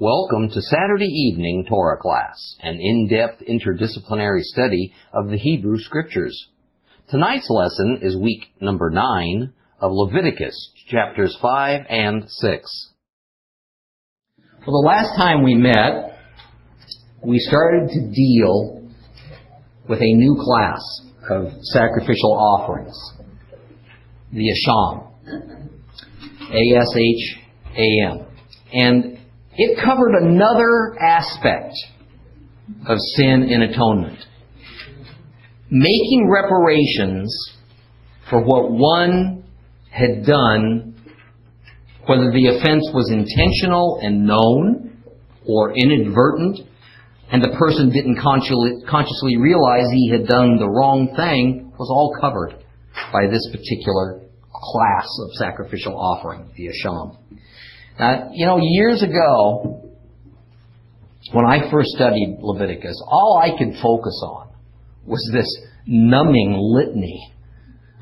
Welcome to Saturday evening Torah class, an in-depth interdisciplinary study of the Hebrew Scriptures. Tonight's lesson is week number 9 of Leviticus, chapters 5 and 6. Well, the last time we met, we started to deal with a new class of sacrificial offerings, the Asham. A-S-H-A-M. And it covered another aspect of sin and atonement. Making reparations for what one had done, whether the offense was intentional and known or inadvertent, and the person didn't consciously realize he had done the wrong thing, was all covered by this particular class of sacrificial offering, the Asham. Now, you know, years ago, when I first studied Leviticus, all I could focus on was this numbing litany,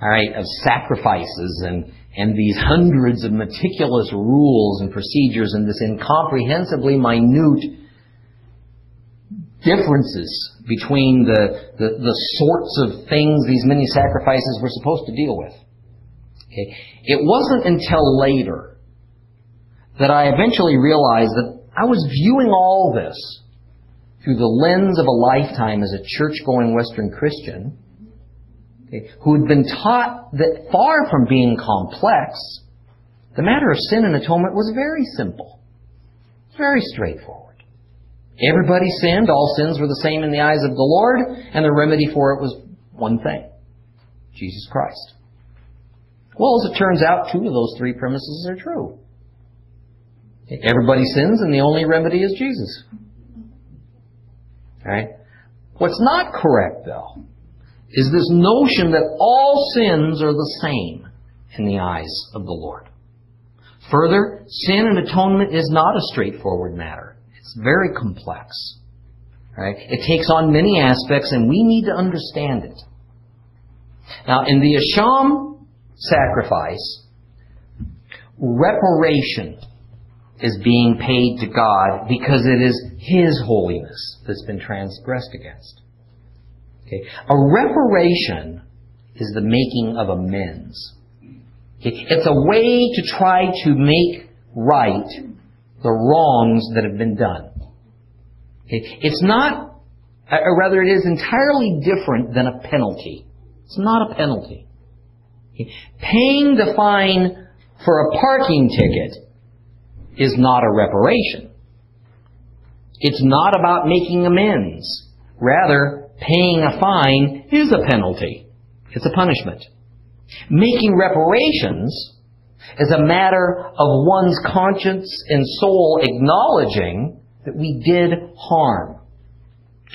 all right, of sacrifices and, and these hundreds of meticulous rules and procedures and this incomprehensibly minute differences between the, the, the sorts of things these many sacrifices were supposed to deal with. Okay. It wasn't until later that I eventually realized that I was viewing all this through the lens of a lifetime as a church-going Western Christian okay, who had been taught that far from being complex, the matter of sin and atonement was very simple. Very straightforward. Everybody sinned, all sins were the same in the eyes of the Lord, and the remedy for it was one thing. Jesus Christ. Well, as it turns out, two of those three premises are true. Everybody sins, and the only remedy is Jesus. Right? What's not correct, though, is this notion that all sins are the same in the eyes of the Lord. Further, sin and atonement is not a straightforward matter. It's very complex. Right? It takes on many aspects, and we need to understand it. Now, in the Asham sacrifice, reparation is being paid to God because it is His holiness that's been transgressed against. Okay. A reparation is the making of amends. Okay. It's a way to try to make right the wrongs that have been done. Okay. It's not, uh, or rather it is entirely different than a penalty. It's not a penalty. Okay. Paying the fine for a parking ticket is not a reparation. It's not about making amends. Rather, paying a fine is a penalty. It's a punishment. Making reparations is a matter of one's conscience and soul acknowledging that we did harm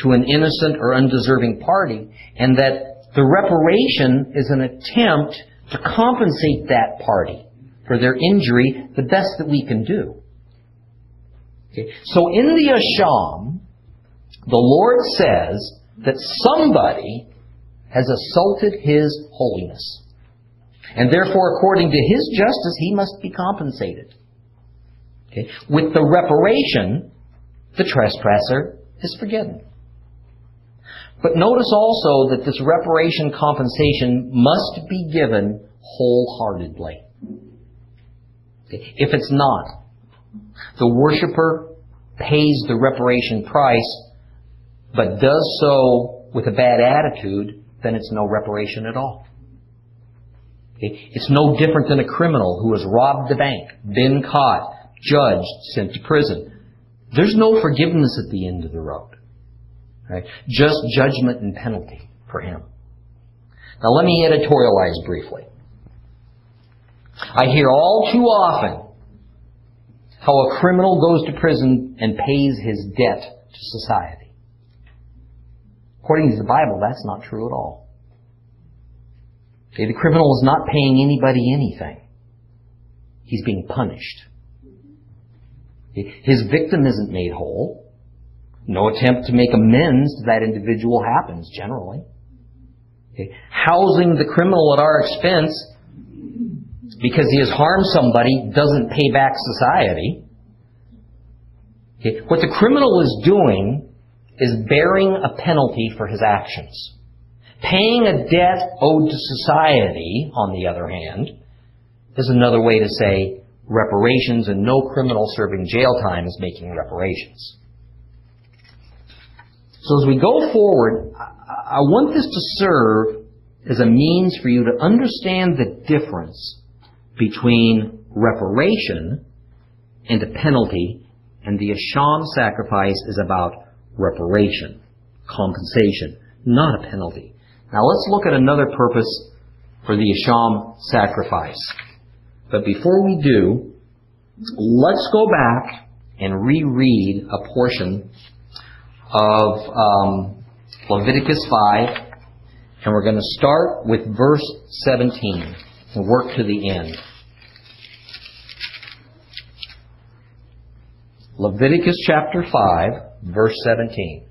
to an innocent or undeserving party and that the reparation is an attempt to compensate that party for their injury the best that we can do. Okay. So in the Asham, the Lord says that somebody has assaulted His holiness. And therefore, according to His justice, he must be compensated. Okay. With the reparation, the trespasser is forgiven. But notice also that this reparation compensation must be given wholeheartedly. If it's not, the worshiper pays the reparation price, but does so with a bad attitude, then it's no reparation at all. It's no different than a criminal who has robbed the bank, been caught, judged, sent to prison. There's no forgiveness at the end of the road. Right? Just judgment and penalty for him. Now let me editorialize briefly. I hear all too often how a criminal goes to prison and pays his debt to society. According to the Bible, that's not true at all. Okay, the criminal is not paying anybody anything. He's being punished. His victim isn't made whole. No attempt to make amends to that individual happens generally. Okay. Housing the criminal at our expense because he has harmed somebody doesn't pay back society. Okay? What the criminal is doing is bearing a penalty for his actions. Paying a debt owed to society, on the other hand, is another way to say reparations, and no criminal serving jail time is making reparations. So as we go forward, I want this to serve as a means for you to understand the difference between reparation and a penalty, and the Asham sacrifice is about reparation, compensation, not a penalty. Now let's look at another purpose for the Asham sacrifice. But before we do, let's go back and reread a portion of um, Leviticus 5, and we're going to start with verse 17 and work to the end. Leviticus chapter 5, verse 17.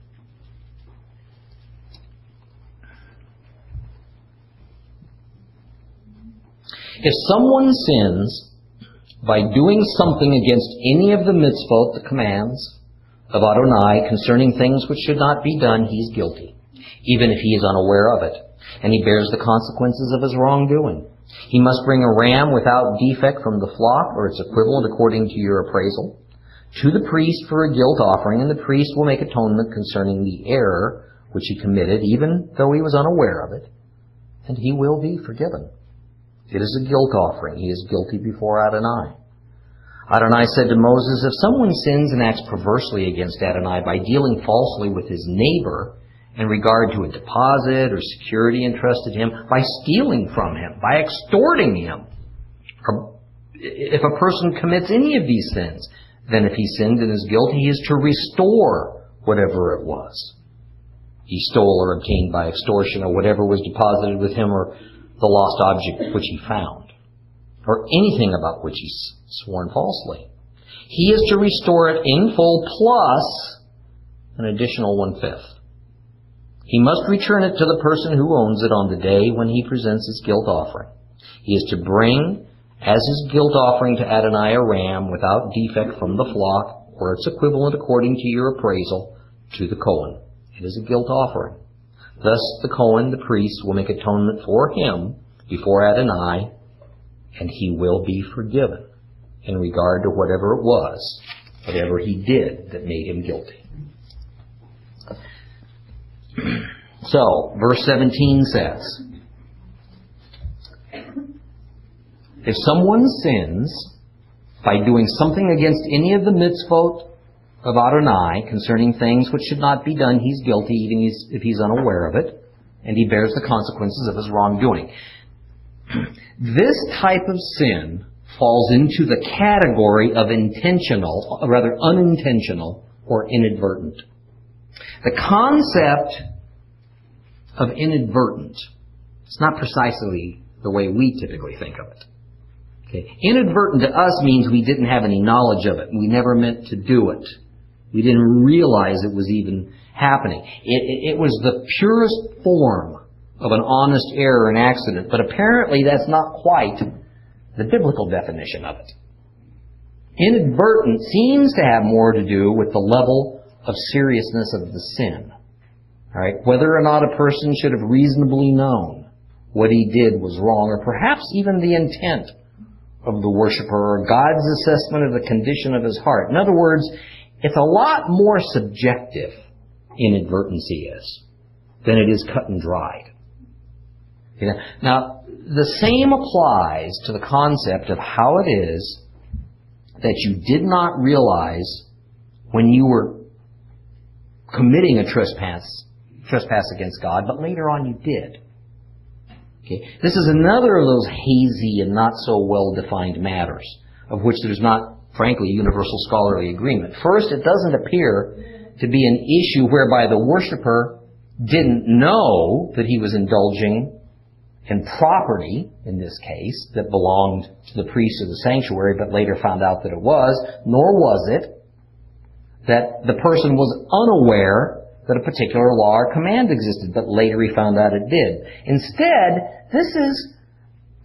If someone sins by doing something against any of the mitzvot, the commands of Adonai concerning things which should not be done, he is guilty, even if he is unaware of it, and he bears the consequences of his wrongdoing. He must bring a ram without defect from the flock, or its equivalent according to your appraisal, to the priest for a guilt offering, and the priest will make atonement concerning the error which he committed, even though he was unaware of it, and he will be forgiven. It is a guilt offering. He is guilty before Adonai. Adonai said to Moses, If someone sins and acts perversely against Adonai by dealing falsely with his neighbor in regard to a deposit or security entrusted him, by stealing from him, by extorting him, if a person commits any of these sins, then if he sinned and is guilty, he is to restore whatever it was he stole or obtained by extortion or whatever was deposited with him or the lost object which he found, or anything about which he sworn falsely. He is to restore it in full plus an additional one fifth. He must return it to the person who owns it on the day when he presents his guilt offering. He is to bring as his guilt offering to Adonai a ram without defect from the flock, or its equivalent according to your appraisal, to the Cohen. It is a guilt offering. Thus the Cohen, the priest, will make atonement for him before Adonai, and he will be forgiven in regard to whatever it was, whatever he did that made him guilty. So, verse 17 says, If someone sins by doing something against any of the mitzvot of Adonai concerning things which should not be done, he's guilty even if he's unaware of it, and he bears the consequences of his wrongdoing. this type of sin falls into the category of intentional, rather unintentional, or inadvertent. The concept of inadvertent, it's not precisely the way we typically think of it. Okay. Inadvertent to us means we didn't have any knowledge of it. We never meant to do it. We didn't realize it was even happening. It, it, it was the purest form of an honest error and accident, but apparently that's not quite the biblical definition of it. Inadvertent seems to have more to do with the level of seriousness of the sin. Right? Whether or not a person should have reasonably known what he did was wrong, or perhaps even the intent of the worshiper, or God's assessment of the condition of his heart. In other words, it's a lot more subjective inadvertency is than it is cut and dried. You know? Now, the same applies to the concept of how it is that you did not realize when you were committing a trespass, trespass against God, but later on you did. Okay? This is another of those hazy and not so well defined matters of which there's not frankly, universal scholarly agreement. First, it doesn't appear to be an issue whereby the worshiper didn't know that he was indulging in property, in this case, that belonged to the priest of the sanctuary, but later found out that it was, nor was it that the person was unaware that a particular law or command existed, but later he found out it did. Instead, this is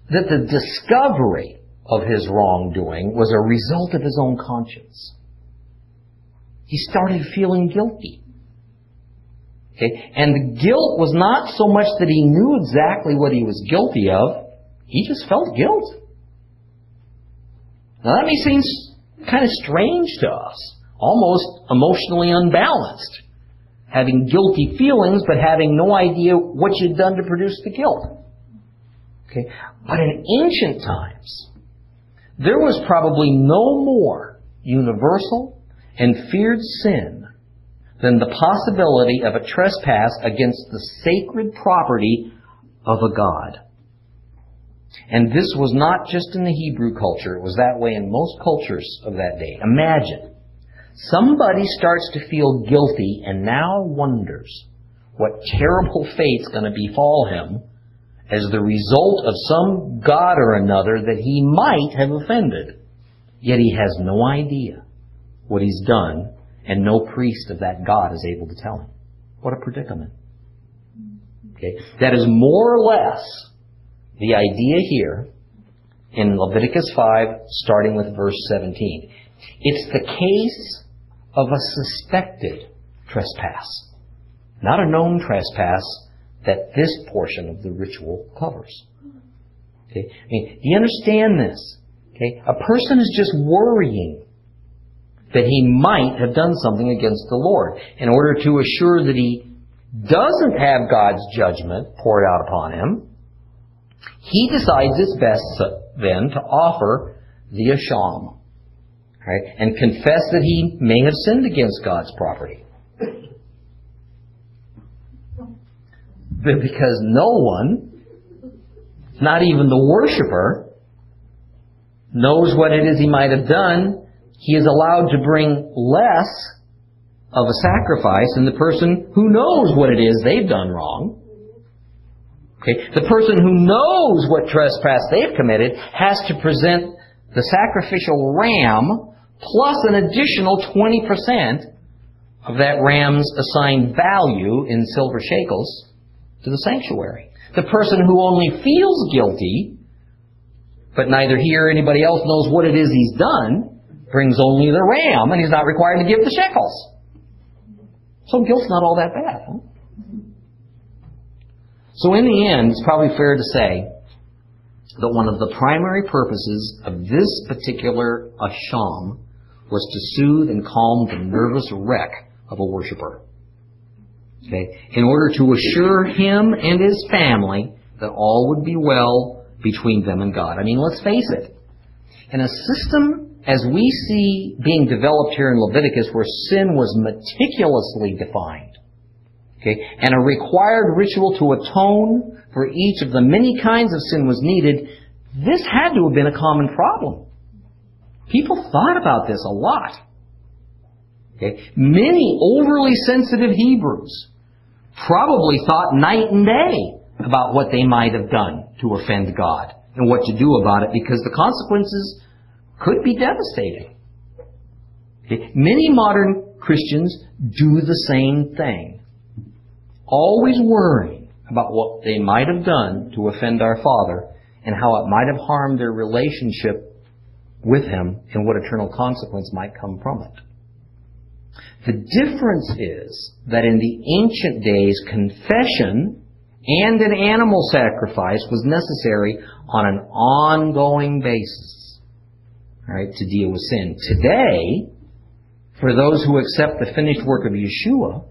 that the discovery of his wrongdoing was a result of his own conscience. he started feeling guilty. Okay? And the guilt was not so much that he knew exactly what he was guilty of, he just felt guilt. Now that may seem kind of strange to us, almost emotionally unbalanced. Having guilty feelings, but having no idea what you'd done to produce the guilt. Okay? But in ancient times, there was probably no more universal and feared sin than the possibility of a trespass against the sacred property of a God. And this was not just in the Hebrew culture, it was that way in most cultures of that day. Imagine, somebody starts to feel guilty and now wonders what terrible fate's going to befall him as the result of some god or another that he might have offended. Yet he has no idea what he's done, and no priest of that God is able to tell him. What a predicament. Okay. That is more or less the idea here in Leviticus 5, starting with verse 17. It's the case of a suspected trespass, not a known trespass that this portion of the ritual covers. Okay? I mean, do you understand this? Okay? A person is just worrying that he might have done something against the Lord. In order to assure that he doesn't have God's judgment poured out upon him, he decides it's best then to offer the asham, right, and confess that he may have sinned against God's property. Because no one, not even the worshiper, knows what it is he might have done, he is allowed to bring less of a sacrifice than the person who knows what it is they've done wrong. Okay? The person who knows what trespass they've committed has to present the sacrificial ram plus an additional 20% of that ram's assigned value in silver shekels to the sanctuary. The person who only feels guilty, but neither he or anybody else knows what it is he's done, brings only the ram and he's not required to give the shekels. So guilt's not all that bad. Huh? So in the end, it's probably fair to say that one of the primary purposes of this particular asham was to soothe and calm the nervous wreck of a worshiper. Okay? In order to assure him and his family that all would be well between them and God. I mean, let's face it. In a system as we see being developed here in Leviticus where sin was meticulously defined, okay, and a required ritual to atone for each of the many kinds of sin was needed, this had to have been a common problem. People thought about this a lot. Okay? Many overly sensitive Hebrews probably thought night and day about what they might have done to offend God and what to do about it because the consequences could be devastating. Okay? Many modern Christians do the same thing. Always worrying about what they might have done to offend our Father and how it might have harmed their relationship with Him and what eternal consequence might come from it. The difference is that in the ancient days, confession and an animal sacrifice was necessary on an ongoing basis, right, to deal with sin. Today, for those who accept the finished work of Yeshua,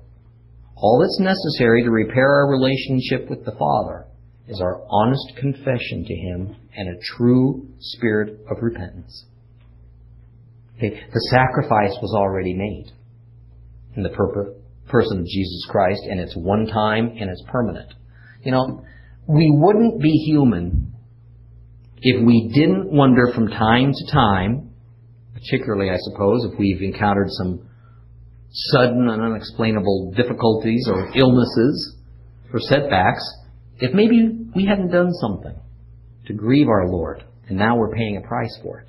all that's necessary to repair our relationship with the Father is our honest confession to Him and a true spirit of repentance. Okay, the sacrifice was already made in the person of Jesus Christ, and it's one time and it's permanent. You know, we wouldn't be human if we didn't wonder from time to time, particularly, I suppose, if we've encountered some sudden and unexplainable difficulties or illnesses or setbacks, if maybe we hadn't done something to grieve our Lord, and now we're paying a price for it.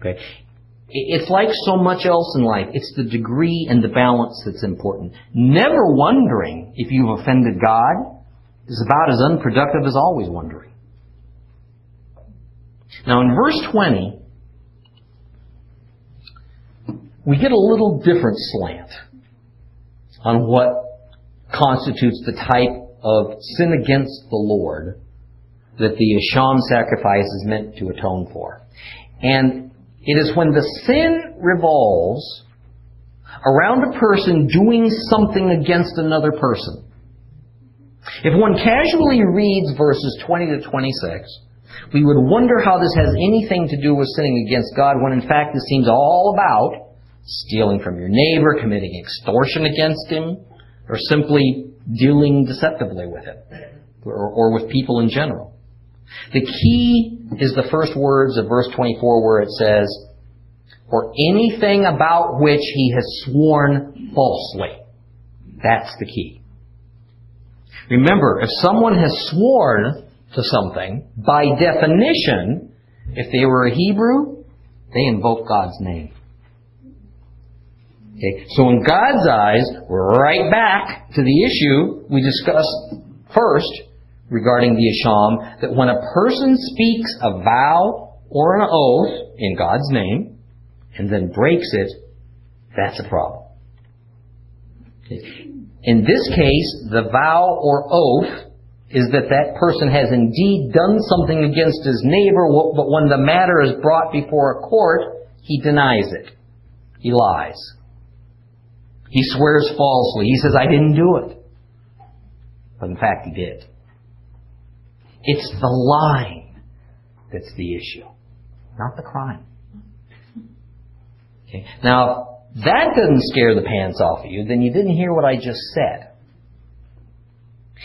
Okay? It's like so much else in life. It's the degree and the balance that's important. Never wondering if you've offended God is about as unproductive as always wondering. Now in verse 20, we get a little different slant on what constitutes the type of sin against the Lord that the Asham sacrifice is meant to atone for. And it is when the sin revolves around a person doing something against another person. If one casually reads verses 20 to 26, we would wonder how this has anything to do with sinning against God when in fact this seems all about stealing from your neighbor, committing extortion against him, or simply dealing deceptively with it or, or with people in general. The key is the first words of verse 24 where it says, or anything about which he has sworn falsely. That's the key. Remember, if someone has sworn to something, by definition, if they were a Hebrew, they invoke God's name. Okay, so in God's eyes, we're right back to the issue we discussed first regarding the Asham, that when a person speaks a vow or an oath in God's name, and then breaks it, that's a problem. Okay. In this case, the vow or oath is that that person has indeed done something against his neighbor, but when the matter is brought before a court, he denies it. He lies. He swears falsely. He says, I didn't do it. But in fact, he did. It's the lying that's the issue, not the crime. Okay. Now, if that doesn't scare the pants off of you, then you didn't hear what I just said.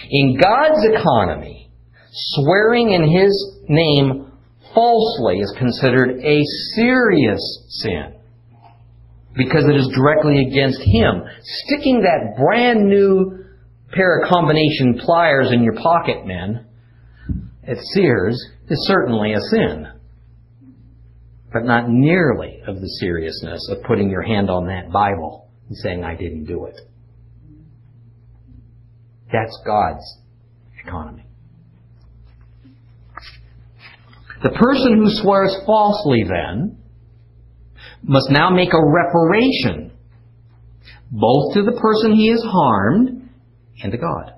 In God's economy, swearing in His name falsely is considered a serious sin because it is directly against Him. Sticking that brand new pair of combination pliers in your pocket, men, at Sears, is certainly a sin. But not nearly of the seriousness of putting your hand on that Bible and saying, I didn't do it. That's God's economy. The person who swears falsely then must now make a reparation both to the person he has harmed and to God.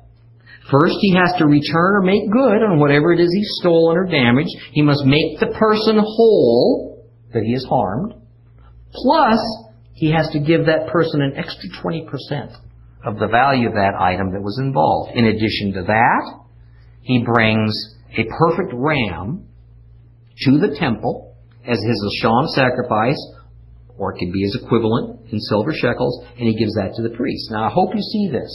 First, he has to return or make good on whatever it is he's stolen or damaged. He must make the person whole that he has harmed. Plus, he has to give that person an extra 20% of the value of that item that was involved. In addition to that, he brings a perfect ram to the temple as his Asham sacrifice, or it could be his equivalent in silver shekels, and he gives that to the priest. Now, I hope you see this.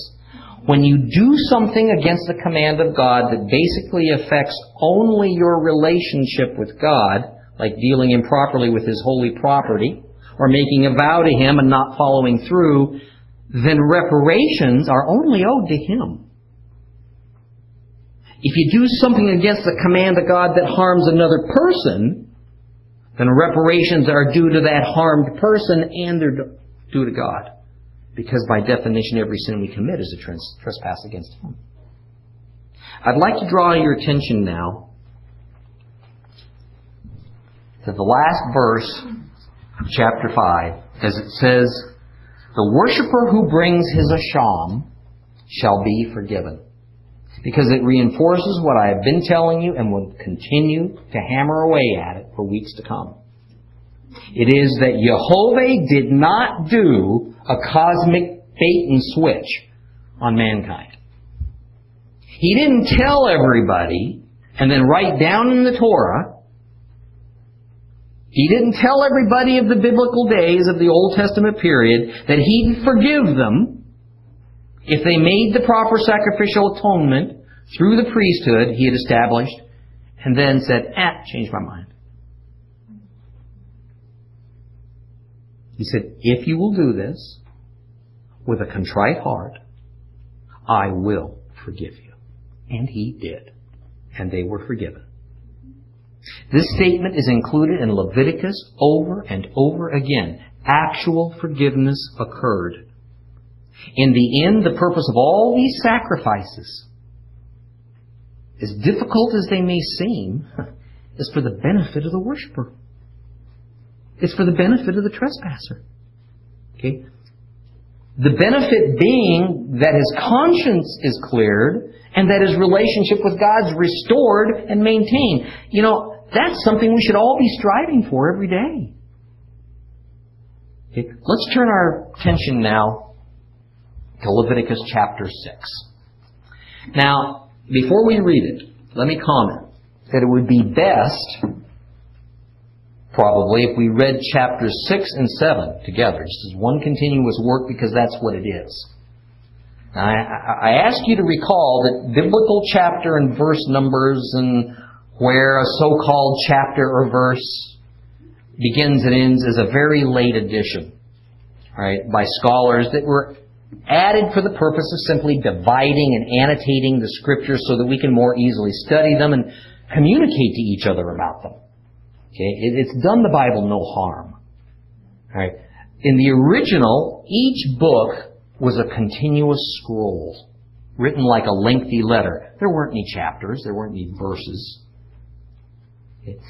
When you do something against the command of God that basically affects only your relationship with God, like dealing improperly with his holy property, or making a vow to him and not following through, then reparations are only owed to him. If you do something against the command of God that harms another person, then reparations are due to that harmed person and they're due to God. Because by definition, every sin we commit is a trespass against Him. I'd like to draw your attention now to the last verse of chapter 5, as it says, the worshiper who brings his asham shall be forgiven. Because it reinforces what I have been telling you and will continue to hammer away at it for weeks to come. It is that Jehovah did not do a cosmic bait and switch on mankind. He didn't tell everybody and then write down in the Torah he didn't tell everybody of the biblical days of the Old Testament period that He'd forgive them if they made the proper sacrificial atonement through the priesthood He had established and then said, ah, change my mind. He said, if you will do this with a contrite heart, I will forgive you. And He did. And they were forgiven. This statement is included in Leviticus over and over again. Actual forgiveness occurred. In the end, the purpose of all these sacrifices, as difficult as they may seem, is for the benefit of the worshiper. It's for the benefit of the trespasser. Okay? The benefit being that his conscience is cleared and that his relationship with God is restored and maintained. You know, that's something we should all be striving for every day. Okay, let's turn our attention now to Leviticus chapter 6. Now, before we read it, let me comment that it would be best, probably, if we read chapters 6 and 7 together, just as one continuous work, because that's what it is. Now, I, I ask you to recall that biblical chapter and verse numbers and where a so-called chapter or verse begins and ends is a very late addition, right, by scholars that were added for the purpose of simply dividing and annotating the scriptures so that we can more easily study them and communicate to each other about them. Okay, it's done the Bible no harm. Right? In the original, each book was a continuous scroll, written like a lengthy letter. There weren't any chapters, there weren't any verses.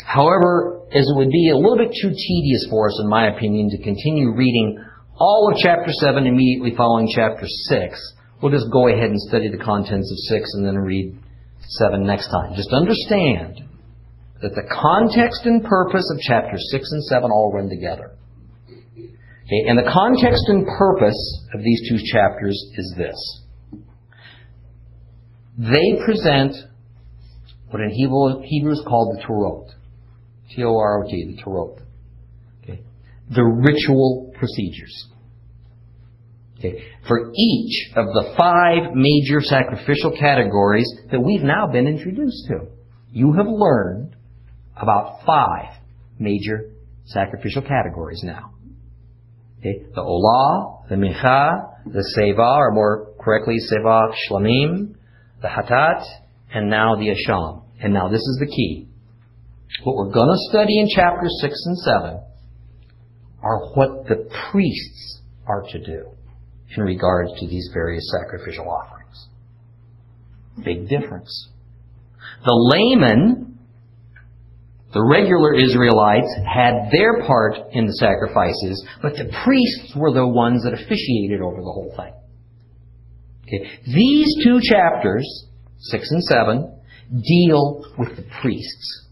However, as it would be a little bit too tedious for us, in my opinion, to continue reading all of chapter 7 immediately following chapter 6, we'll just go ahead and study the contents of 6 and then read 7 next time. Just understand that the context and purpose of chapters 6 and 7 all run together. Okay, and the context and purpose of these two chapters is this. They present what in Hebrew, Hebrew is called the Torot. T-O-R-O-T, the Torot. The ritual procedures. Okay. For each of the five major sacrificial categories that we've now been introduced to, you have learned about five major sacrificial categories now. Okay. The Olah, the Mincha, the Zevach, or more correctly, Zevach Shlamim, the Hatat, and now the Asham. And now this is the key. What we're going to study in chapters 6 and 7 are what the priests are to do in regards to these various sacrificial offerings. Big difference. The laymen, the regular Israelites, had their part in the sacrifices, but the priests were the ones that officiated over the whole thing. Okay. These two chapters, 6 and 7, deal with the priests.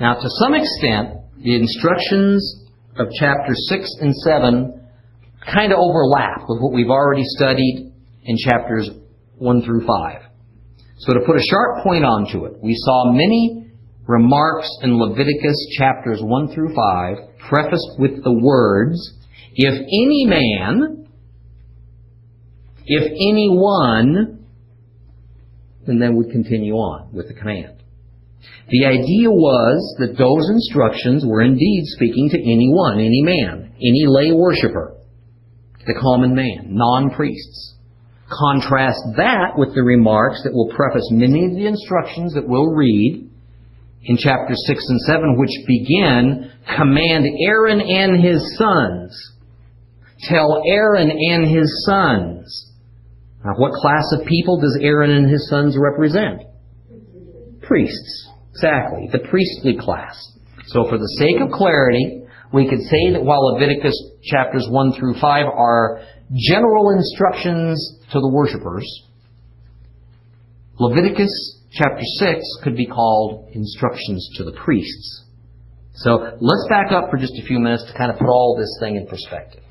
Now, to some extent, the instructions of chapters 6 and 7 kind of overlap with what we've already studied in chapters 1 through 5. So to put a sharp point onto it, we saw many remarks in Leviticus chapters 1 through 5 prefaced with the words, if any man, if anyone, and then we continue on with the command. The idea was that those instructions were indeed speaking to anyone, any man, any lay worshiper, the common man, non-priests. Contrast that with the remarks that will preface many of the instructions that we'll read in chapters 6 and 7, which begin, command Aaron and his sons. Tell Aaron and his sons. Now, what class of people does Aaron and his sons represent? Priests. Exactly. The priestly class. So for the sake of clarity, we could say that while Leviticus chapters 1 through 5 are general instructions to the worshippers, Leviticus chapter 6 could be called instructions to the priests. So let's back up for just a few minutes to kind of put all this thing in perspective.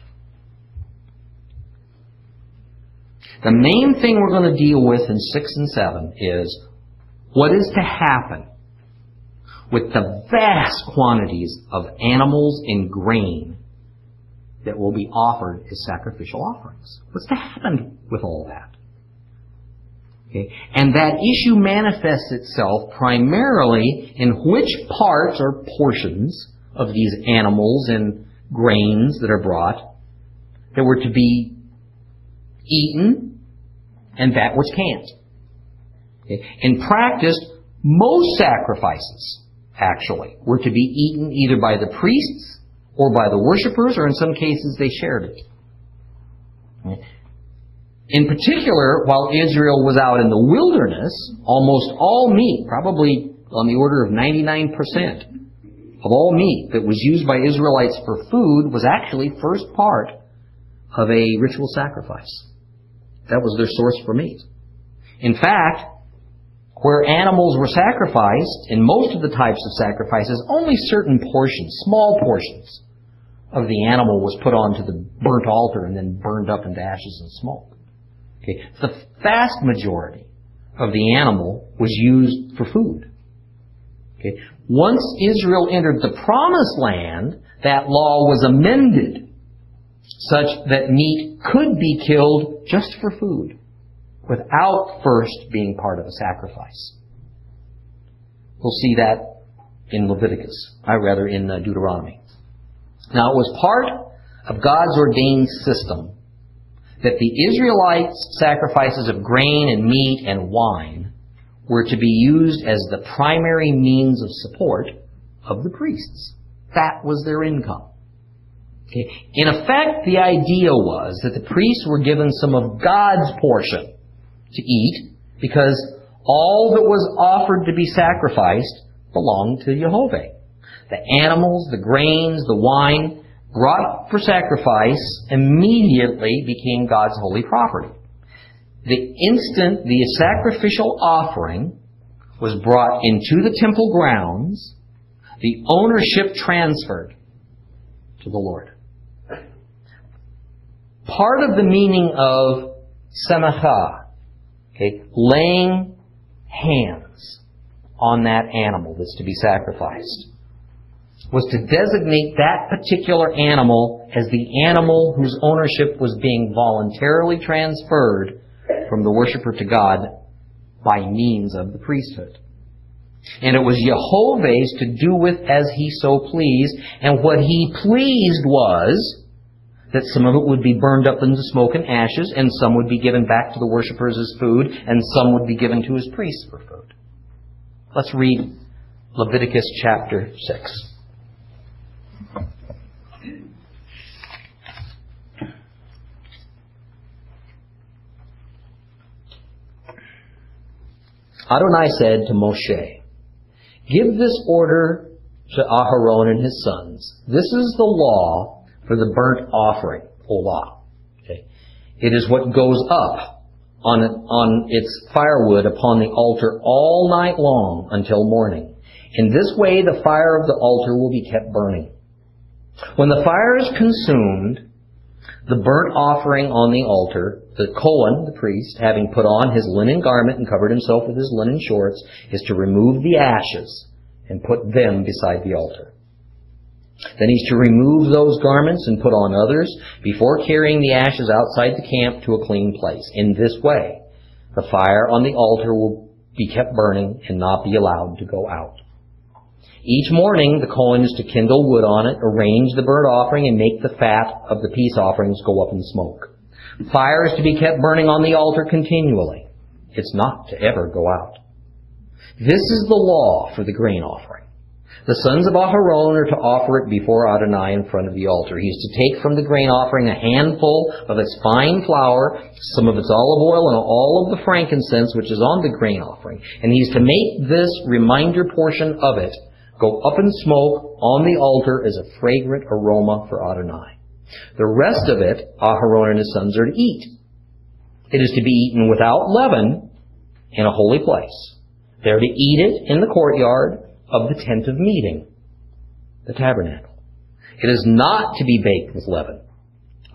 The main thing we're going to deal with in 6 and 7 is what is to happen with the vast quantities of animals and grain that will be offered as sacrificial offerings. What's to happen with all that? Okay. And that issue manifests itself primarily in which parts or portions of these animals and grains that are brought that were to be eaten and that which can't. Okay. In practice, most sacrifices actually, were to be eaten either by the priests or by the worshippers, or in some cases they shared it. In particular, while Israel was out in the wilderness, almost all meat, probably on the order of 99%, of all meat that was used by Israelites for food was actually first part of a ritual sacrifice. That was their source for meat. In fact, where animals were sacrificed, in most of the types of sacrifices, only certain portions, small portions, of the animal was put onto the burnt altar and then burned up into ashes and smoke. Okay. The vast majority of the animal was used for food. Okay. Once Israel entered the promised land, that law was amended such that meat could be killed just for food without first being part of a sacrifice. We'll see that in Leviticus, I rather in uh, Deuteronomy. Now it was part of God's ordained system that the Israelites' sacrifices of grain and meat and wine were to be used as the primary means of support of the priests. That was their income. Okay. In effect, the idea was that the priests were given some of God's portion to eat because all that was offered to be sacrificed belonged to Jehovah. The animals, the grains, the wine brought for sacrifice immediately became God's holy property. The instant the sacrificial offering was brought into the temple grounds, the ownership transferred to the Lord. Part of the meaning of semacha, laying hands on that animal that's to be sacrificed, was to designate that particular animal as the animal whose ownership was being voluntarily transferred from the worshiper to God by means of the priesthood. And it was Jehovah's to do with as he so pleased, and what he pleased was that some of it would be burned up into smoke and ashes, and some would be given back to the worshippers as food, and some would be given to his priests for food. Let's read Leviticus chapter 6. Adonai said to Moshe, Give this order to Aharon and his sons. This is the law for the burnt offering, Olah. Okay. It is what goes up on, on its firewood upon the altar all night long until morning. In this way the fire of the altar will be kept burning. When the fire is consumed, the burnt offering on the altar, the Kohen, the priest, having put on his linen garment and covered himself with his linen shorts, is to remove the ashes and put them beside the altar. Then he's to remove those garments and put on others before carrying the ashes outside the camp to a clean place. In this way, the fire on the altar will be kept burning and not be allowed to go out. Each morning, the Kohen is to kindle wood on it, arrange the burnt offering, and make the fat of the peace offerings go up in smoke. Fire is to be kept burning on the altar continually. It's not to ever go out. This is the law for the grain offering. The sons of Aharon are to offer it before Adonai in front of the altar. He is to take from the grain offering a handful of its fine flour, some of its olive oil, and all of the frankincense which is on the grain offering. And he is to make this reminder portion of it go up in smoke on the altar as a fragrant aroma for Adonai. The rest of it, Aharon and his sons are to eat. It is to be eaten without leaven in a holy place. They're to eat it in the courtyard of the tent of meeting, the tabernacle. It is not to be baked with leaven.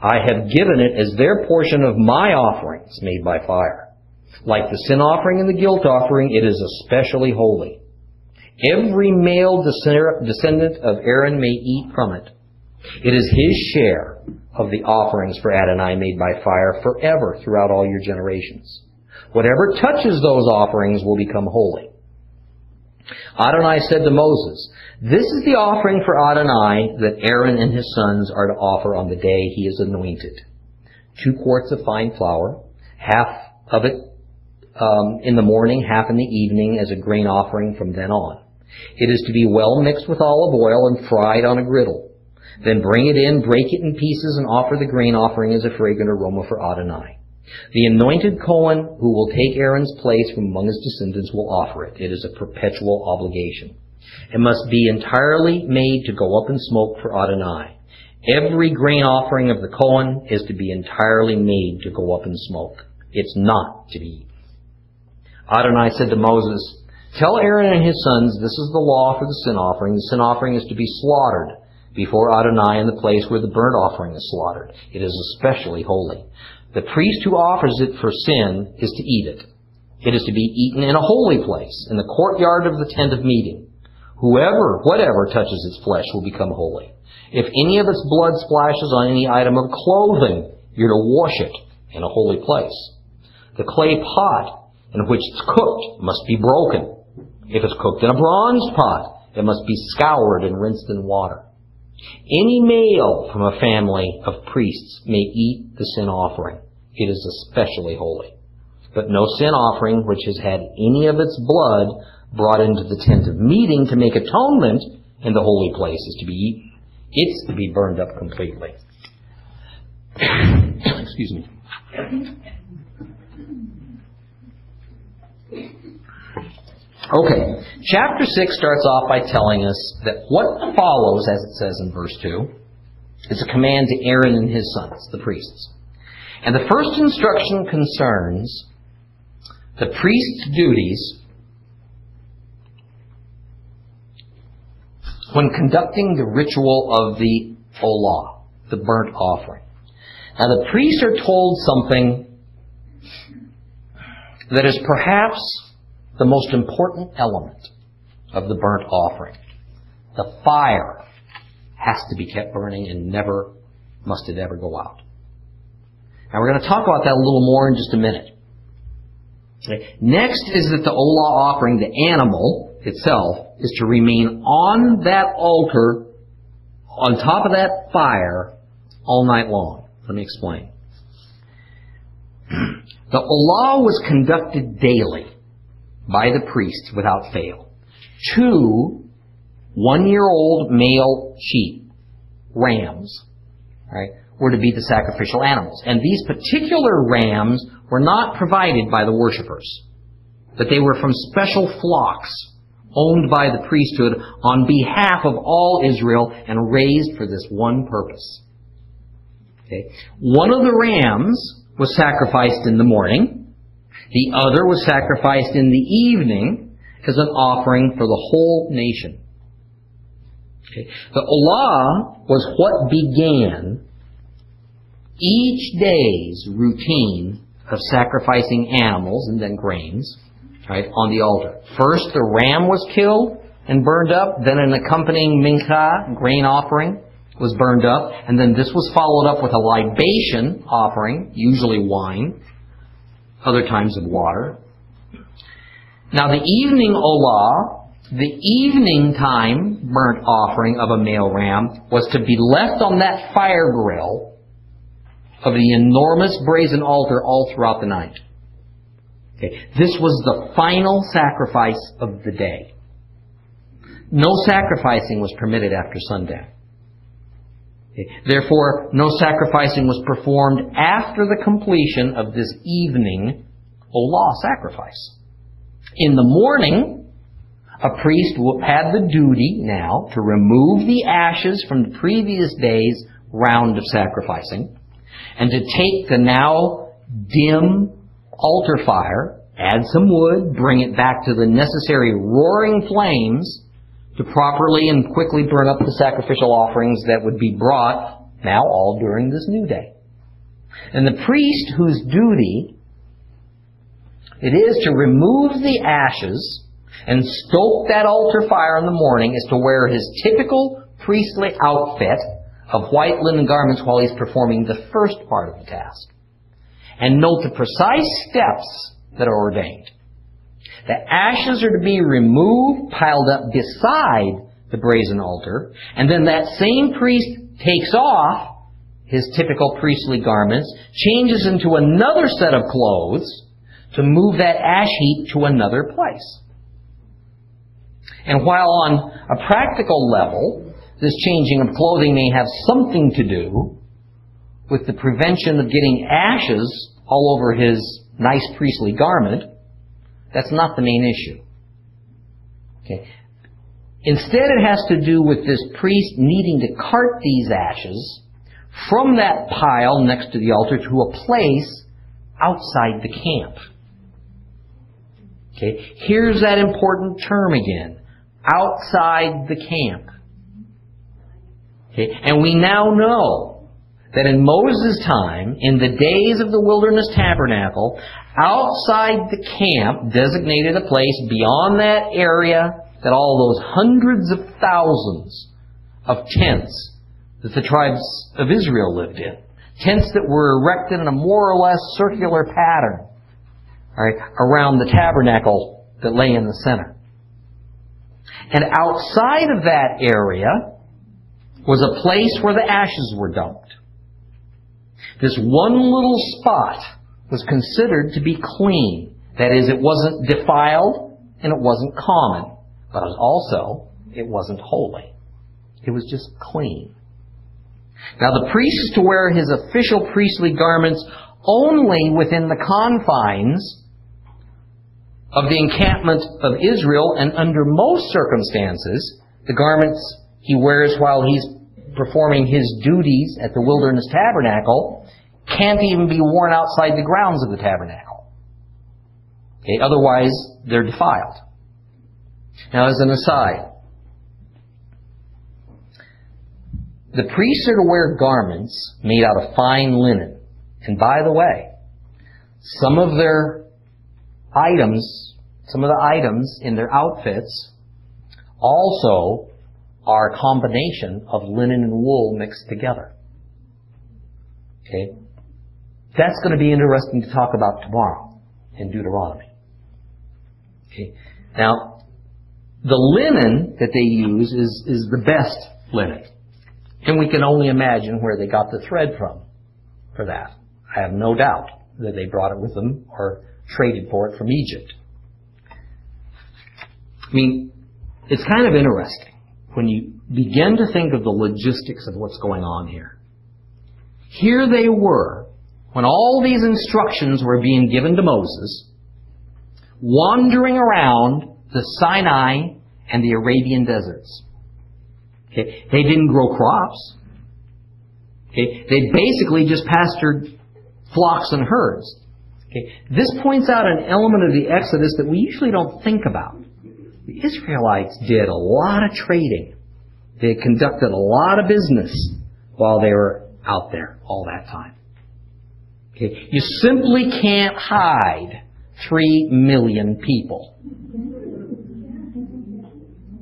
I have given it as their portion of my offerings made by fire. Like the sin offering and the guilt offering, it is especially holy. Every male descendant of Aaron may eat from it. It is his share of the offerings for Adonai made by fire forever throughout all your generations. Whatever touches those offerings will become holy. Adonai said to Moses, This is the offering for Adonai that Aaron and his sons are to offer on the day he is anointed. Two quarts of fine flour, half of it um, in the morning, half in the evening as a grain offering from then on. It is to be well mixed with olive oil and fried on a griddle. Then bring it in, break it in pieces, and offer the grain offering as a fragrant aroma for Adonai. The anointed Cohen who will take Aaron's place from among his descendants will offer it. It is a perpetual obligation. It must be entirely made to go up in smoke for Adonai. Every grain offering of the Kohen is to be entirely made to go up in smoke. It's not to be. Adonai said to Moses, Tell Aaron and his sons, this is the law for the sin offering. The sin offering is to be slaughtered before Adonai in the place where the burnt offering is slaughtered. It is especially holy. The priest who offers it for sin is to eat it. It is to be eaten in a holy place, in the courtyard of the tent of meeting. Whoever, whatever touches its flesh will become holy. If any of its blood splashes on any item of clothing, you're to wash it in a holy place. The clay pot in which it's cooked must be broken. If it's cooked in a bronze pot, it must be scoured and rinsed in water. Any male from a family of priests may eat the sin offering. It is especially holy. But no sin offering which has had any of its blood brought into the tent of meeting to make atonement in the holy place is to be eaten. It's to be burned up completely. Excuse me. Okay, chapter 6 starts off by telling us that what follows, as it says in verse 2, is a command to Aaron and his sons, the priests. And the first instruction concerns the priest's duties when conducting the ritual of the Olah, the burnt offering. Now the priests are told something that is perhaps the most important element of the burnt offering. The fire has to be kept burning and never must it ever go out. Now we're going to talk about that a little more in just a minute. Okay. Next is that the Olah offering, the animal itself, is to remain on that altar, on top of that fire, all night long. Let me explain. The Olah was conducted daily by the priests without fail. Two one-year-old male sheep, rams, right, were to be the sacrificial animals. And these particular rams were not provided by the worshippers, but they were from special flocks owned by the priesthood on behalf of all Israel and raised for this one purpose. Okay. One of the rams was sacrificed in the morning, the other was sacrificed in the evening as an offering for the whole nation. Okay. The Olah was what began each day's routine of sacrificing animals and then grains right, on the altar. First, the ram was killed and burned up, then an accompanying mincha, grain offering, was burned up, and then this was followed up with a libation offering, usually wine, other times of water. Now the evening olah, the evening time burnt offering of a male ram was to be left on that fire grill of the enormous brazen altar all throughout the night. Okay. This was the final sacrifice of the day. No sacrificing was permitted after sundown. Therefore, no sacrificing was performed after the completion of this evening Olah sacrifice. In the morning, a priest had the duty now to remove the ashes from the previous day's round of sacrificing and to take the now dim altar fire, add some wood, bring it back to the necessary roaring flames, to properly and quickly burn up the sacrificial offerings that would be brought now all during this new day. And the priest whose duty it is to remove the ashes and stoke that altar fire in the morning is to wear his typical priestly outfit of white linen garments while he's performing the first part of the task. And note the precise steps that are ordained. The ashes are to be removed, piled up beside the brazen altar, and then that same priest takes off his typical priestly garments, changes into another set of clothes to move that ash heap to another place. And while on a practical level, this changing of clothing may have something to do with the prevention of getting ashes all over his nice priestly garment, that's not the main issue. Okay. Instead, it has to do with this priest needing to cart these ashes from that pile next to the altar to a place outside the camp. Okay, here's that important term again. Outside the camp. Okay, and we now know that in Moses' time, in the days of the wilderness tabernacle, outside the camp designated a place beyond that area that all those hundreds of thousands of tents that the tribes of Israel lived in. Tents that were erected in a more or less circular pattern right, around the tabernacle that lay in the center. And outside of that area was a place where the ashes were dumped. This one little spot was considered to be clean. That is, it wasn't defiled and it wasn't common. But also, it wasn't holy. It was just clean. Now the priest is to wear his official priestly garments only within the confines of the encampment of Israel, and under most circumstances, the garments he wears while he's performing his duties at the wilderness tabernacle can't even be worn outside the grounds of the tabernacle. Okay, otherwise they're defiled. Now, as an aside, the priests are to wear garments made out of fine linen. And by the way, some of their items, some of the items in their outfits also are a combination of linen and wool mixed together. Okay? That's going to be interesting to talk about tomorrow in Deuteronomy. Okay? Now, the linen that they use is, is the best linen. And we can only imagine where they got the thread from for that. I have no doubt that they brought it with them or traded for it from Egypt. I mean, it's kind of interesting when you begin to think of the logistics of what's going on here. Here they were, when all these instructions were being given to Moses, wandering around the Sinai and the Arabian deserts. Okay? They didn't grow crops. Okay? They basically just pastured flocks and herds. Okay? This points out an element of the Exodus that we usually don't think about. The Israelites did a lot of trading. They conducted a lot of business while they were out there all that time. Okay? You simply can't hide three million people.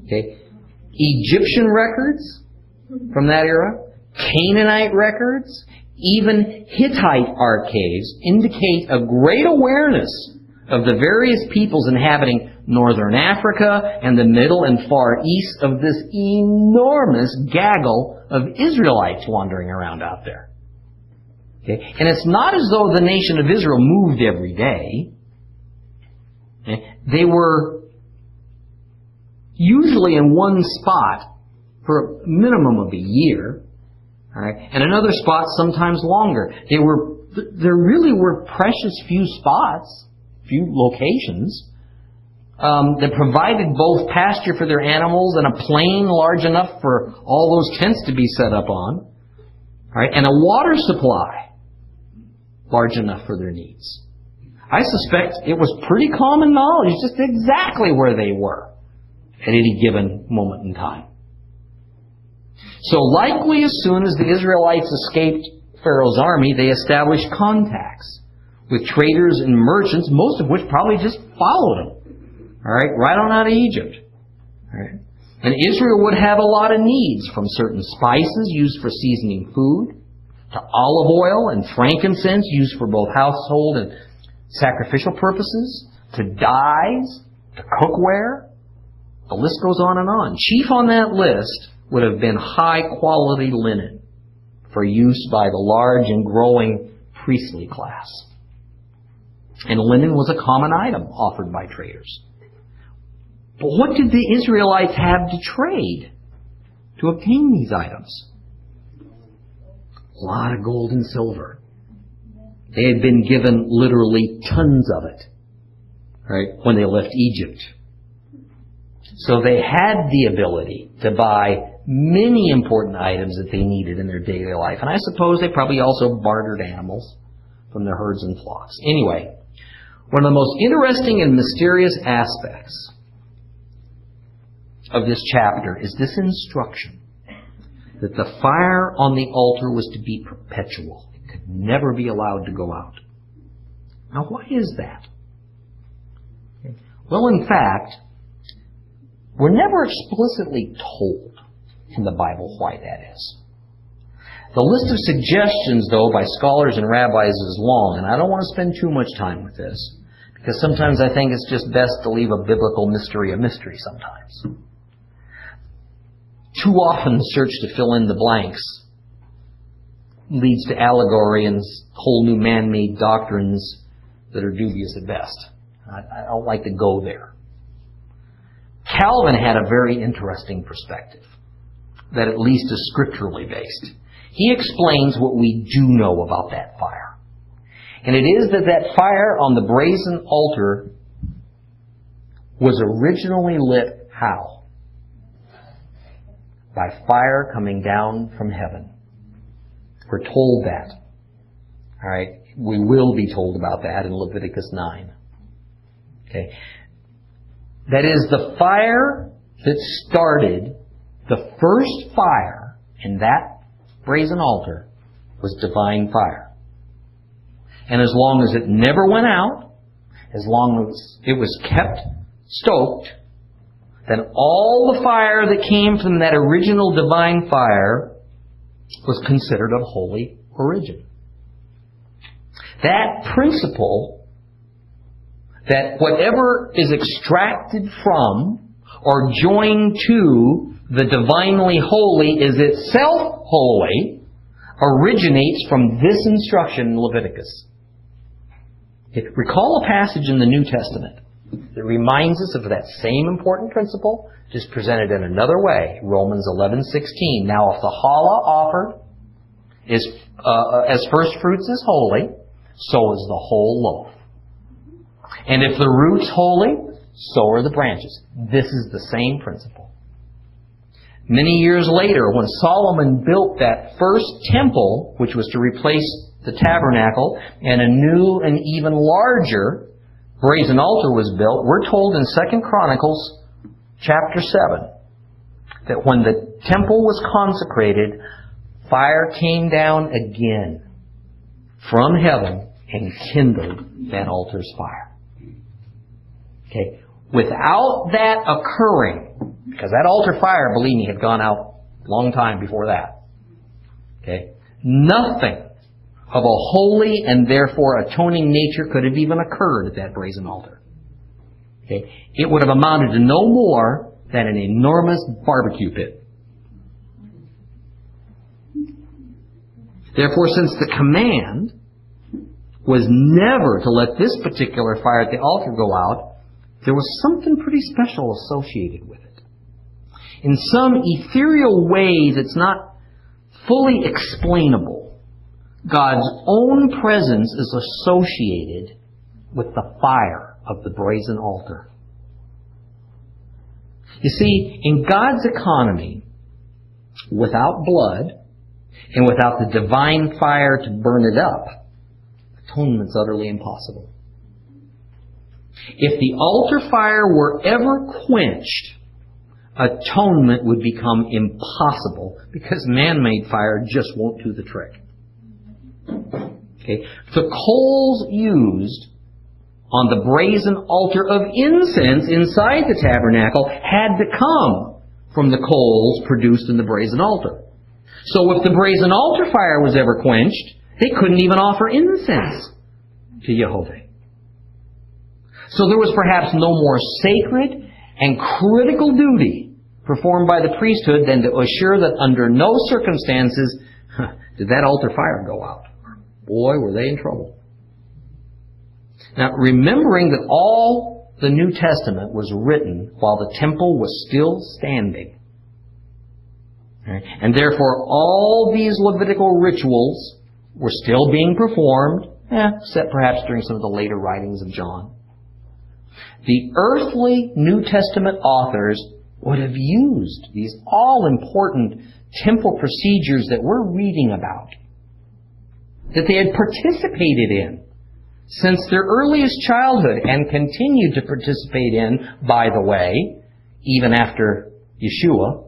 Okay? Egyptian records from that era, Canaanite records, even Hittite archives indicate a great awareness of the various peoples inhabiting northern Africa and the middle and far east of this enormous gaggle of Israelites wandering around out there. Okay? And it's not as though the nation of Israel moved every day. Okay? They were usually in one spot for a minimum of a year. All right? And another spot sometimes longer. They were, there really were precious few spots, few locations, um, that provided both pasture for their animals and a plain large enough for all those tents to be set up on, right, and a water supply large enough for their needs. I suspect it was pretty common knowledge just exactly where they were at any given moment in time. So likely as soon as the Israelites escaped Pharaoh's army, they established contacts with traders and merchants, most of which probably just followed them. Alright, right on out of Egypt. Alright. And Israel would have a lot of needs from certain spices used for seasoning food, to olive oil and frankincense used for both household and sacrificial purposes, to dyes, to cookware, the list goes on and on. Chief on that list would have been high quality linen for use by the large and growing priestly class. And linen was a common item offered by traders. But what did the Israelites have to trade to obtain these items? A lot of gold and silver. They had been given literally tons of it, right, when they left Egypt. So they had the ability to buy many important items that they needed in their daily life. And I suppose they probably also bartered animals from their herds and flocks. Anyway, one of the most interesting and mysterious aspects of this chapter is this instruction that the fire on the altar was to be perpetual. It could never be allowed to go out. Now, why is that? Well, in fact, we're never explicitly told in the Bible why that is. The list of suggestions, though, by scholars and rabbis is long, and I don't want to spend too much time with this, because sometimes I think it's just best to leave a biblical mystery a mystery sometimes. Too often the search to fill in the blanks leads to allegory and whole new man-made doctrines that are dubious at best. I, I don't like to go there. Calvin had a very interesting perspective that at least is scripturally based. He explains what we do know about that fire. And it is that that fire on the brazen altar was originally lit how? By fire coming down from heaven. We're told that. Alright? We will be told about that in Leviticus 9. Okay. That is the fire that started the first fire in that brazen altar was divine fire. And as long as it never went out, as long as it was kept stoked, then all the fire that came from that original divine fire was considered of holy origin. That principle that whatever is extracted from or joined to the divinely holy is itself holy originates from this instruction in Leviticus. Recall a passage in the New Testament that reminds us of that same important principle, just presented in another way. Romans 11:16. Now, if the challah offered is uh, as first fruits is holy, so is the whole loaf. And if the root's holy, so are the branches. This is the same principle. Many years later, when Solomon built that first temple, which was to replace the tabernacle, and a new and even larger brazen altar was built, we're told in 2 Chronicles chapter 7 that when the temple was consecrated, fire came down again from heaven and kindled that altar's fire. Okay. Without that occurring, because that altar fire, believe me, had gone out a long time before that. Okay. Nothing of a holy and therefore atoning nature could have even occurred at that brazen altar. Okay. It would have amounted to no more than an enormous barbecue pit. Therefore, since the command was never to let this particular fire at the altar go out, there was something pretty special associated with it. In some ethereal way that's not fully explainable, God's own presence is associated with the fire of the brazen altar. You see, in God's economy, without blood and without the divine fire to burn it up, atonement's utterly impossible. If the altar fire were ever quenched, atonement would become impossible because man-made fire just won't do the trick. Okay. The coals used on the brazen altar of incense inside the tabernacle had to come from the coals produced in the brazen altar. So if the brazen altar fire was ever quenched, they couldn't even offer incense to Jehovah. So there was perhaps no more sacred and critical duty performed by the priesthood than to assure that under no circumstances did that altar fire go out. Boy, were they in trouble. Now, remembering that all the New Testament was written while the temple was still standing, and therefore all these Levitical rituals were still being performed, eh, except perhaps during some of the later writings of John. The earthly New Testament authors would have used these all important temple procedures that we're reading about, that they had participated in since their earliest childhood and continued to participate in, by the way, even after Yeshua.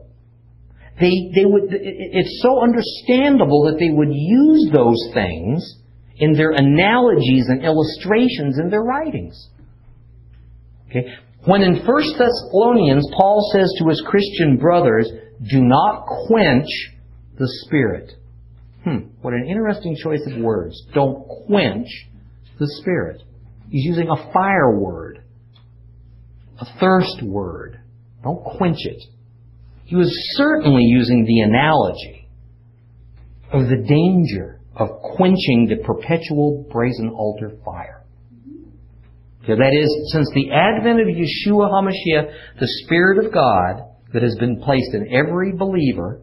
They, they would, it's so understandable that they would use those things in their analogies and illustrations in their writings. Okay? When in 1 Thessalonians, Paul says to his Christian brothers, do not quench the Spirit. Hmm, what an interesting choice of words. Don't quench the Spirit. He's using a fire word, a thirst word. Don't quench it. He was certainly using the analogy of the danger of quenching the perpetual brazen altar fire. Okay, that is, since the advent of Yeshua HaMashiach, the Spirit of God that has been placed in every believer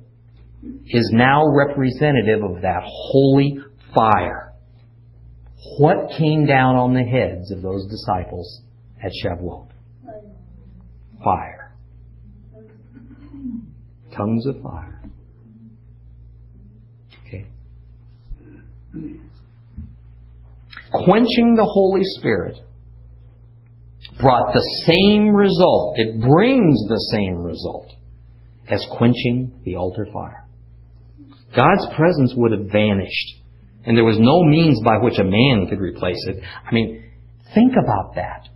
is now representative of that holy fire. What came down on the heads of those disciples at Shavuot? Fire. Tongues of fire. Okay. Quenching the Holy Spirit brought the same result. It brings the same result as quenching the altar fire. God's presence would have vanished, and there was no means by which a man could replace it. I mean, think about that.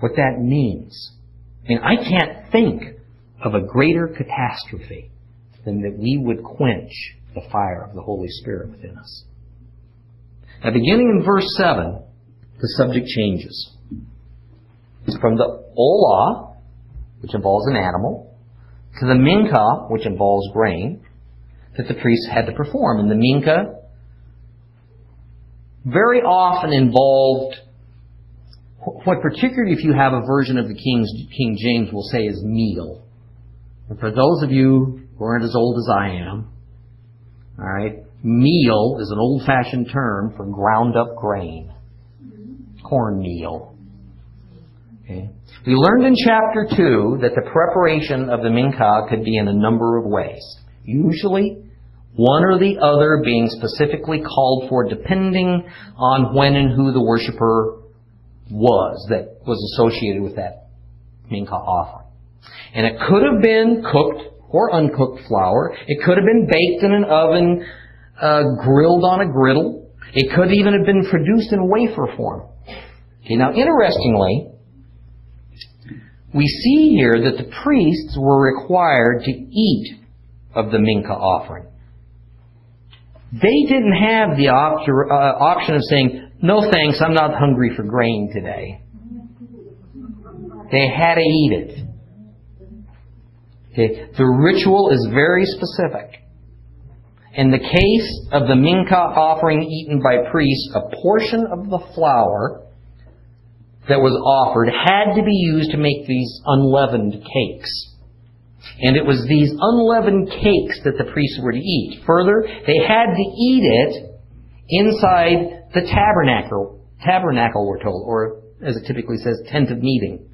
What that means. I mean, I can't think of a greater catastrophe than that we would quench the fire of the Holy Spirit within us. Now, beginning in verse 7, the subject changes from the olah, which involves an animal, to the mincha, which involves grain, that the priests had to perform. And the mincha very often involved what particularly if you have a version of the King's, King James will say is meal. And for those of you who aren't as old as I am, alright, meal is an old fashioned term for ground up grain. Cornmeal. Okay. We learned in chapter 2 that the preparation of the mincha could be in a number of ways. Usually, one or the other being specifically called for depending on when and who the worshiper was that was associated with that mincha offering. And it could have been cooked or uncooked flour. It could have been baked in an oven, uh, grilled on a griddle. It could even have been produced in wafer form. Okay, now interestingly, we see here that the priests were required to eat of the mincha offering. They didn't have the uh, option of saying, no thanks, I'm not hungry for grain today. They had to eat it. Okay. The ritual is very specific. In the case of the mincha offering eaten by priests, a portion of the flour that was offered had to be used to make these unleavened cakes. And it was these unleavened cakes that the priests were to eat. Further, they had to eat it inside the tabernacle. Tabernacle, we're told, or as it typically says, tent of meeting.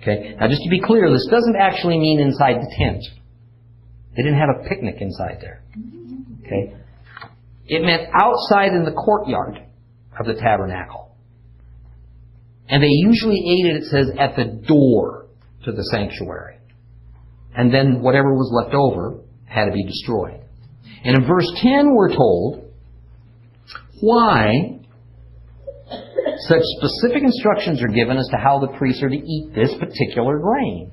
Okay? Now, just to be clear, this doesn't actually mean inside the tent. They didn't have a picnic inside there. Okay? It meant outside in the courtyard of the tabernacle. And they usually ate it, it says, at the door to the sanctuary. And then whatever was left over had to be destroyed. And in verse 10, we're told why such specific instructions are given as to how the priests are to eat this particular grain.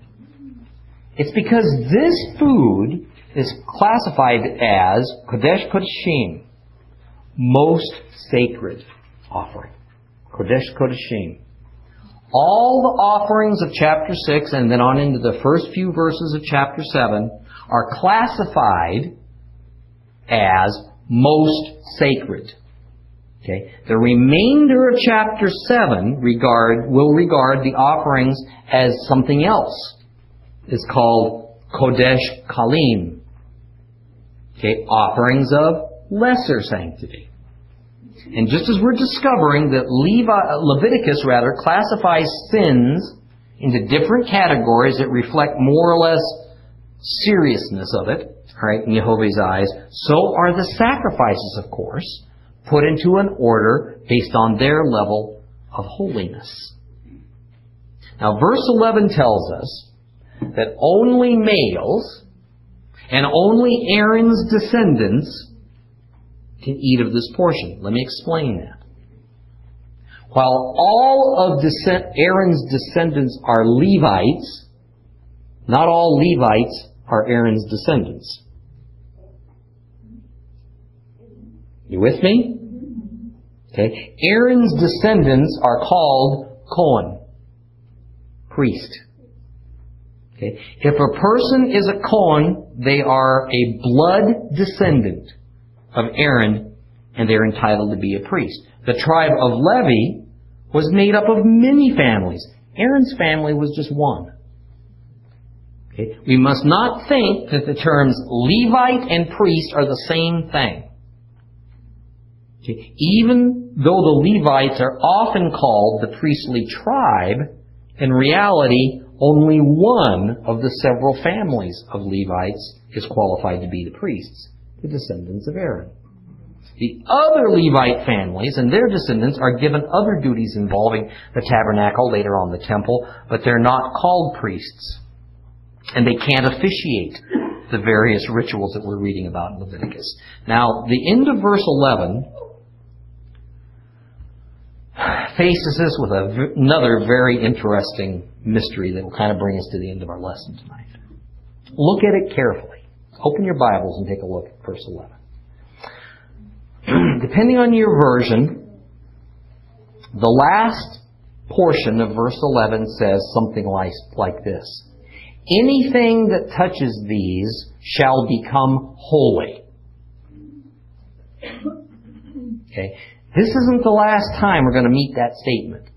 It's because this food is classified as Kodesh Kodeshim, most sacred offering. Kodesh Kodeshim. All the offerings of chapter 6 and then on into the first few verses of chapter 7 are classified as most sacred. Okay? The remainder of chapter 7 regard, will regard the offerings as something else. It's called Kodesh Kalim. Okay? Offerings of lesser sanctity. And just as we're discovering that Levi, uh, Leviticus rather classifies sins into different categories that reflect more or less seriousness of it, right, in Jehovah's eyes, so are the sacrifices, of course, put into an order based on their level of holiness. Now, verse 11 tells us that only males and only Aaron's descendants can eat of this portion. Let me explain that. While all of Aaron's descendants are Levites, not all Levites are Aaron's descendants. You with me? Okay. Aaron's descendants are called Cohen, priest. Okay. If a person is a Cohen, they are a blood descendant of Aaron, and they're entitled to be a priest. The tribe of Levi was made up of many families. Aaron's family was just one. Okay? We must not think that the terms Levite and priest are the same thing. Okay? Even though the Levites are often called the priestly tribe, in reality, only one of the several families of Levites is qualified to be the priests, the descendants of Aaron. The other Levite families and their descendants are given other duties involving the tabernacle, later on the temple, but they're not called priests. And they can't officiate the various rituals that we're reading about in Leviticus. Now, the end of verse 11 faces us with another very interesting mystery that will kind of bring us to the end of our lesson tonight. Look at it carefully. Open your Bibles and take a look at verse 11. depending on your version, the last portion of verse 11 says something like, like this. Anything that touches these shall become holy. Okay? This isn't the last time we're going to meet that statement.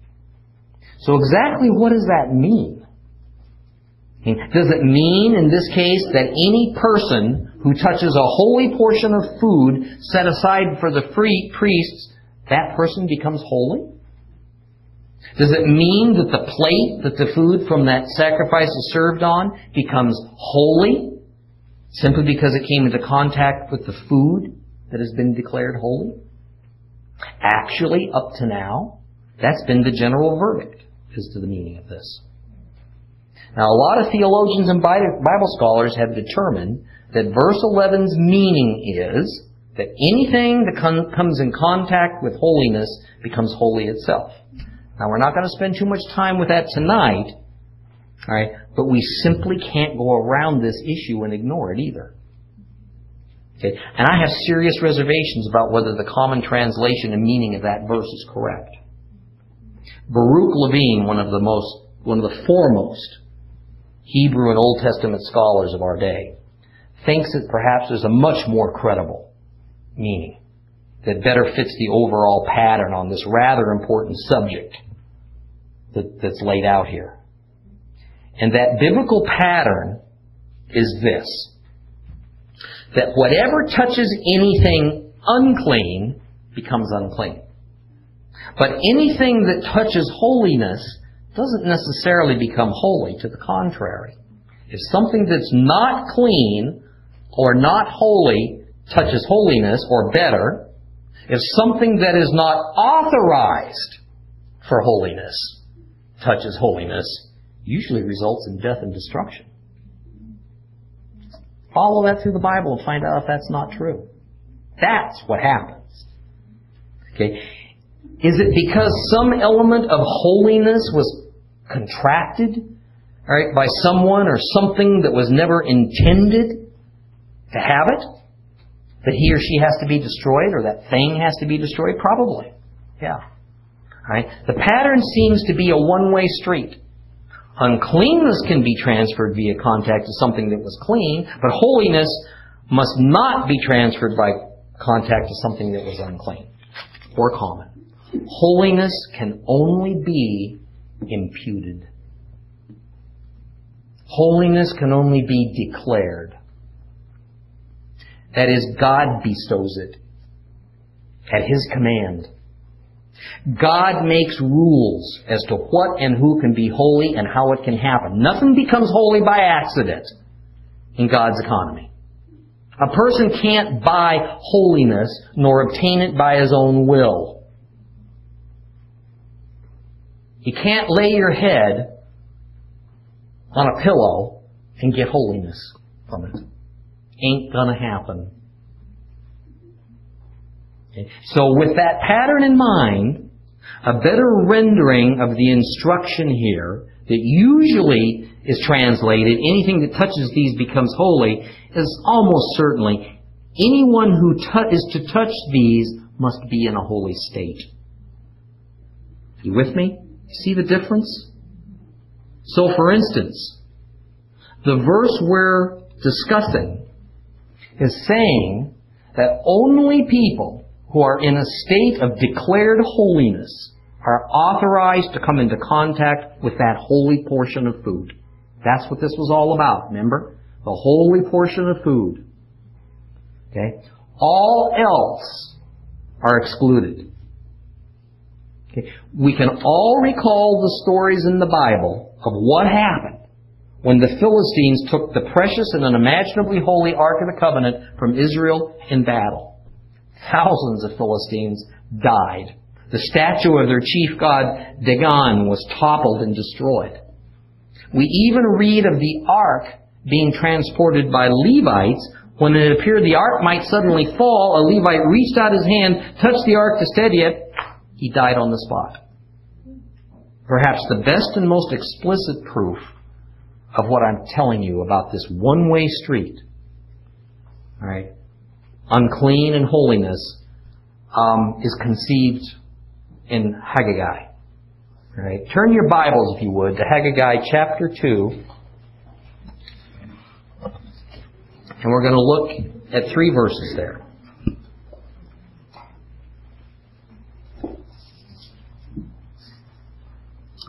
So exactly what does that mean? Does it mean, in this case, that any person who touches a holy portion of food set aside for the free priests, that person becomes holy? Does it mean that the plate that the food from that sacrifice is served on becomes holy simply because it came into contact with the food that has been declared holy? Actually, up to now, that's been the general verdict as to the meaning of this. Now, a lot of theologians and Bible scholars have determined that verse 11's meaning is that anything that comes in contact with holiness becomes holy itself. Now, we're not going to spend too much time with that tonight, all right, but we simply can't go around this issue and ignore it either. Okay? And I have serious reservations about whether the common translation and meaning of that verse is correct. Baruch Levine, one of the most, one of the foremost Hebrew and Old Testament scholars of our day, thinks that perhaps there's a much more credible meaning that better fits the overall pattern on this rather important subject that, that's laid out here. And that biblical pattern is this. That whatever touches anything unclean becomes unclean. But anything that touches holiness doesn't necessarily become holy. To the contrary. If something that's not clean or not holy touches holiness, or better, if something that is not authorized for holiness touches holiness, usually results in death and destruction. Follow that through the Bible and find out if that's not true. That's what happens. Okay. Is it because some element of holiness was contracted, right, by someone or something that was never intended to have it? That he or she has to be destroyed or that thing has to be destroyed? Probably. Yeah. Right? The pattern seems to be a one-way street. Uncleanness can be transferred via contact to something that was clean, but holiness must not be transferred by contact to something that was unclean or common. Holiness can only be imputed. Holiness can only be declared. That is, God bestows it. at His command. God makes rules as to what and who can be holy and how it can happen. Nothing becomes holy by accident in God's economy. A person can't buy holiness nor obtain it by his own will. You can't lay your head on a pillow and get holiness from it. Ain't gonna happen. Okay. So with that pattern in mind, a better rendering of the instruction here that usually is translated, anything that touches these becomes holy, is almost certainly anyone who tu- is to touch these must be in a holy state. You with me? See the difference? So for instance, the verse we're discussing is saying that only people who are in a state of declared holiness are authorized to come into contact with that holy portion of food. That's what this was all about, remember? The holy portion of food. Okay? All else are excluded. Okay? We can all recall the stories in the Bible of what happened when the Philistines took the precious and unimaginably holy Ark of the Covenant from Israel in battle. Thousands of Philistines died. The statue of their chief god Dagon was toppled and destroyed. We even read of the ark being transported by Levites. When it appeared the ark might suddenly fall, a Levite reached out his hand, touched the ark to steady it. He died on the spot. Perhaps the best and most explicit proof of what I'm telling you about this one-way street. All right, unclean and holiness um, is conceived in Haggai. All right, turn your Bibles, if you would, to Haggai chapter two, and we're going to look at three verses there.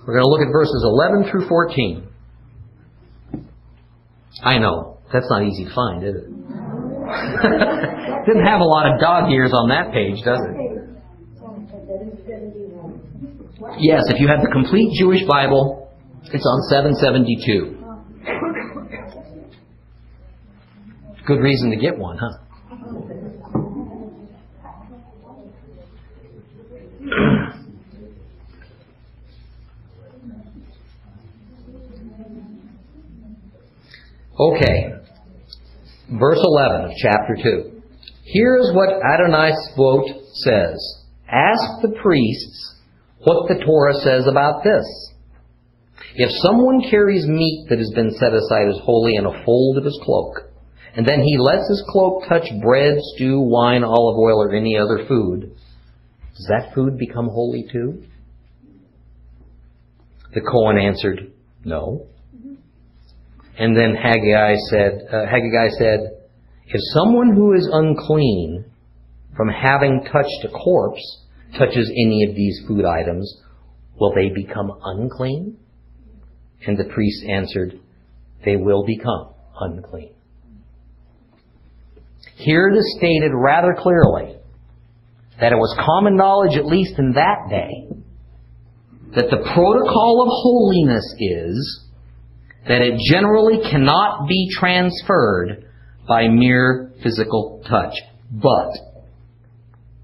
We're going to look at verses 11 through 14. I know. That's not easy to find, is it? Didn't have a lot of dog ears on that page, does it? Yes, if you have the complete Jewish Bible, it's on 772. Good reason to get one, huh? Okay. Verse 11 of chapter 2. Here's what Adonai Tzva'ot says. Ask the priests what the Torah says about this. If someone carries meat that has been set aside as holy in a fold of his cloak, and then he lets his cloak touch bread, stew, wine, olive oil, or any other food, does that food become holy too? The Kohen answered, No. And then Haggai said, uh, Haggai said, if someone who is unclean from having touched a corpse touches any of these food items, will they become unclean? And the priest answered, they will become unclean. Here it is stated rather clearly that it was common knowledge, at least in that day, that the protocol of holiness is that it generally cannot be transferred by mere physical touch. But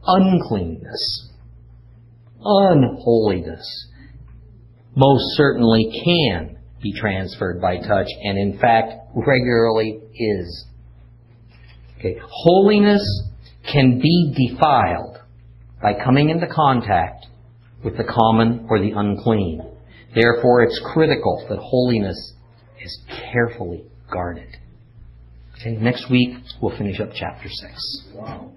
uncleanness, unholiness, most certainly can be transferred by touch, and in fact regularly is. Okay. Holiness can be defiled by coming into contact with the common or the unclean. Therefore, it's critical that holiness is carefully guarded. Okay, next week we'll finish up chapter 6. Wow.